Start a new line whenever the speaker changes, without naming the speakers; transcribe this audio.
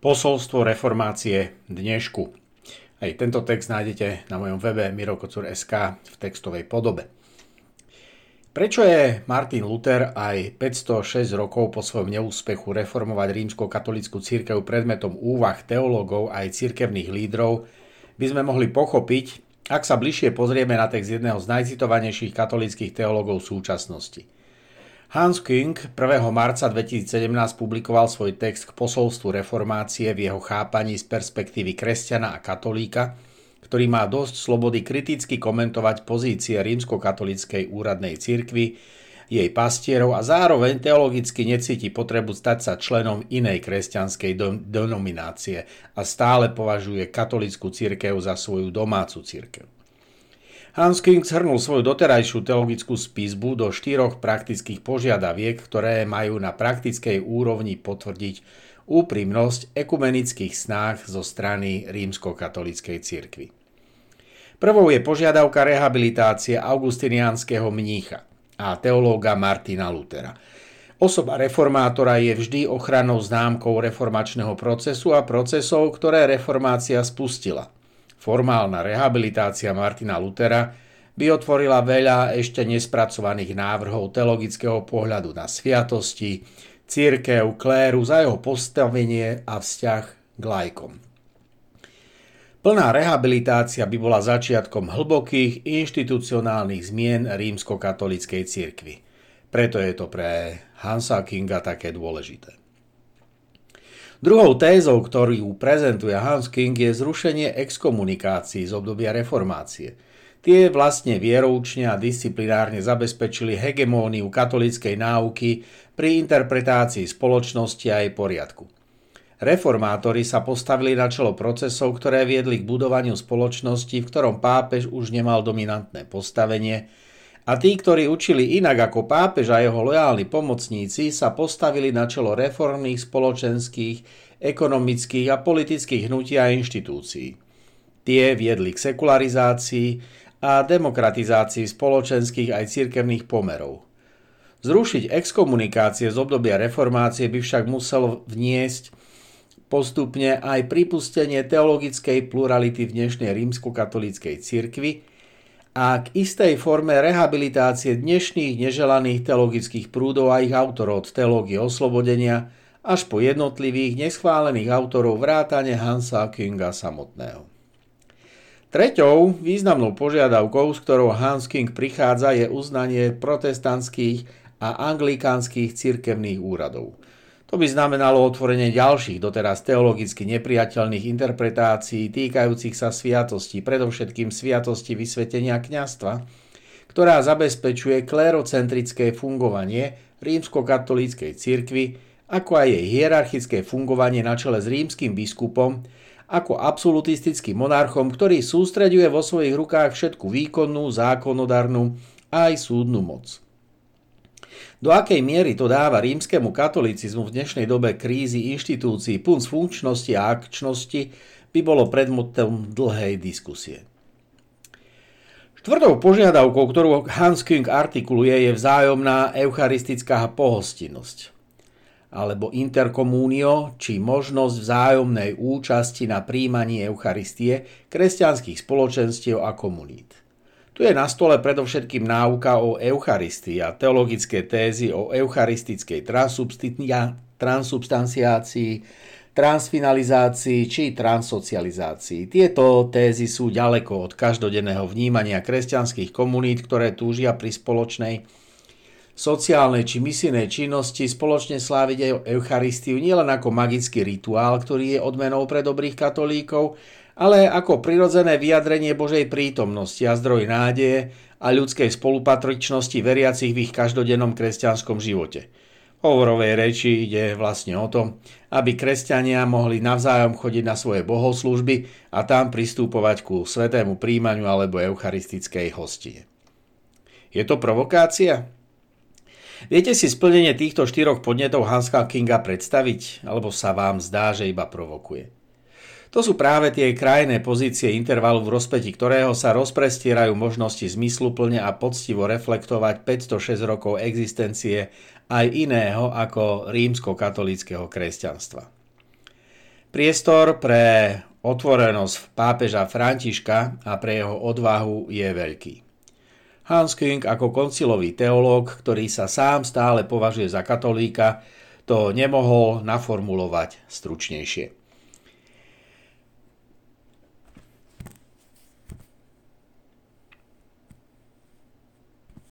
Posolstvo reformácie dnešku. Aj tento text nájdete na mojom webe mirokocur.sk v textovej podobe. Prečo je Martin Luther aj 506 rokov po svojom neúspechu reformovať rímsko-katolickú církev predmetom úvah teológov aj církevných lídrov, by sme mohli pochopiť, ak sa bližšie pozrieme na text jedného z najcitovanejších katolických teológov súčasnosti – Hans King 1. marca 2017 publikoval svoj text k posolstvu reformácie v jeho chápaní z perspektívy kresťana a katolíka, ktorý má dosť slobody kriticky komentovať pozície rímskokatolíckej úradnej cirkvi, jej pastierov a zároveň teologicky necíti potrebu stať sa členom inej kresťanskej denominácie a stále považuje katolickú cirkev za svoju domácu cirkev. Hans King zhrnul svoju doterajšiu teologickú spisbu do štyroch praktických požiadaviek, ktoré majú na praktickej úrovni potvrdiť úprimnosť ekumenických snách zo strany rímskokatolíckej cirkvi. Prvou je požiadavka rehabilitácie augustiniánskeho mnícha a teológa Martina Lutera. Osoba reformátora je vždy ochrannou známkou reformačného procesu a procesov, ktoré reformácia spustila – Formálna rehabilitácia Martina Lutera by otvorila veľa ešte nespracovaných návrhov teologického pohľadu na sviatosti, církev, kléru za jeho postavenie a vzťah k lajkom. Plná rehabilitácia by bola začiatkom hlbokých inštitucionálnych zmien rímskokatolíckej cirkvi. Preto je to pre Hansa Kinga také dôležité. Druhou tézou, ktorú prezentuje Hans King, je zrušenie exkomunikácií z obdobia reformácie. Tie vlastne vieroučne a disciplinárne zabezpečili hegemóniu katolíckej náuky pri interpretácii spoločnosti a jej poriadku. Reformátori sa postavili na čelo procesov, ktoré viedli k budovaniu spoločnosti, v ktorom pápež už nemal dominantné postavenie, a tí, ktorí učili inak ako pápež a jeho lojálni pomocníci, sa postavili na čelo reformných spoločenských, ekonomických a politických hnutí a inštitúcií. Tie viedli k sekularizácii a demokratizácii spoločenských aj cirkevných pomerov. Zrušiť exkomunikácie z obdobia reformácie by však muselo vniesť postupne aj pripustenie teologickej plurality v dnešnej rímsko-katolíckej cirkvi, a k istej forme rehabilitácie dnešných neželaných teologických prúdov a ich autorov od teológie oslobodenia až po jednotlivých neschválených autorov vrátane Hansa Kinga samotného. Treťou významnou požiadavkou, s ktorou Hans King prichádza, je uznanie protestantských a anglikánskych cirkevných úradov – to by znamenalo otvorenie ďalších doteraz teologicky nepriateľných interpretácií týkajúcich sa sviatosti, predovšetkým sviatosti vysvetenia kňastva, ktorá zabezpečuje klérocentrické fungovanie rímsko-katolíckej cirkvi, ako aj jej hierarchické fungovanie na čele s rímským biskupom, ako absolutistickým monarchom, ktorý sústreďuje vo svojich rukách všetku výkonnú, zákonodárnu a aj súdnu moc. Do akej miery to dáva rímskemu katolicizmu v dnešnej dobe krízy inštitúcií punc funkčnosti a akčnosti, by bolo predmotom dlhej diskusie. Štvrtou požiadavkou, ktorú Hans King artikuluje, je vzájomná eucharistická pohostinnosť alebo interkomúnio, či možnosť vzájomnej účasti na príjmaní Eucharistie kresťanských spoločenstiev a komunít. Tu je na stole predovšetkým náuka o Eucharistii a teologické tézy o eucharistickej transubstanciácii, transfinalizácii či transsocializácii. Tieto tézy sú ďaleko od každodenného vnímania kresťanských komunít, ktoré túžia pri spoločnej sociálnej či misijnej činnosti spoločne sláviť Eucharistiu nielen ako magický rituál, ktorý je odmenou pre dobrých katolíkov, ale ako prirodzené vyjadrenie Božej prítomnosti a zdroj nádeje a ľudskej spolupatričnosti veriacich v ich každodennom kresťanskom živote. V hovorovej reči ide vlastne o to, aby kresťania mohli navzájom chodiť na svoje bohoslužby a tam pristúpovať ku svetému príjmaniu alebo eucharistickej hostie. Je to provokácia? Viete si splnenie týchto štyroch podnetov Hanska Kinga predstaviť? Alebo sa vám zdá, že iba provokuje? To sú práve tie krajné pozície intervalu, v rozpeti ktorého sa rozprestierajú možnosti zmysluplne a poctivo reflektovať 506 rokov existencie aj iného ako rímsko-katolického kresťanstva. Priestor pre otvorenosť pápeža Františka a pre jeho odvahu je veľký. Hans Küng ako koncilový teológ, ktorý sa sám stále považuje za katolíka, to nemohol naformulovať stručnejšie.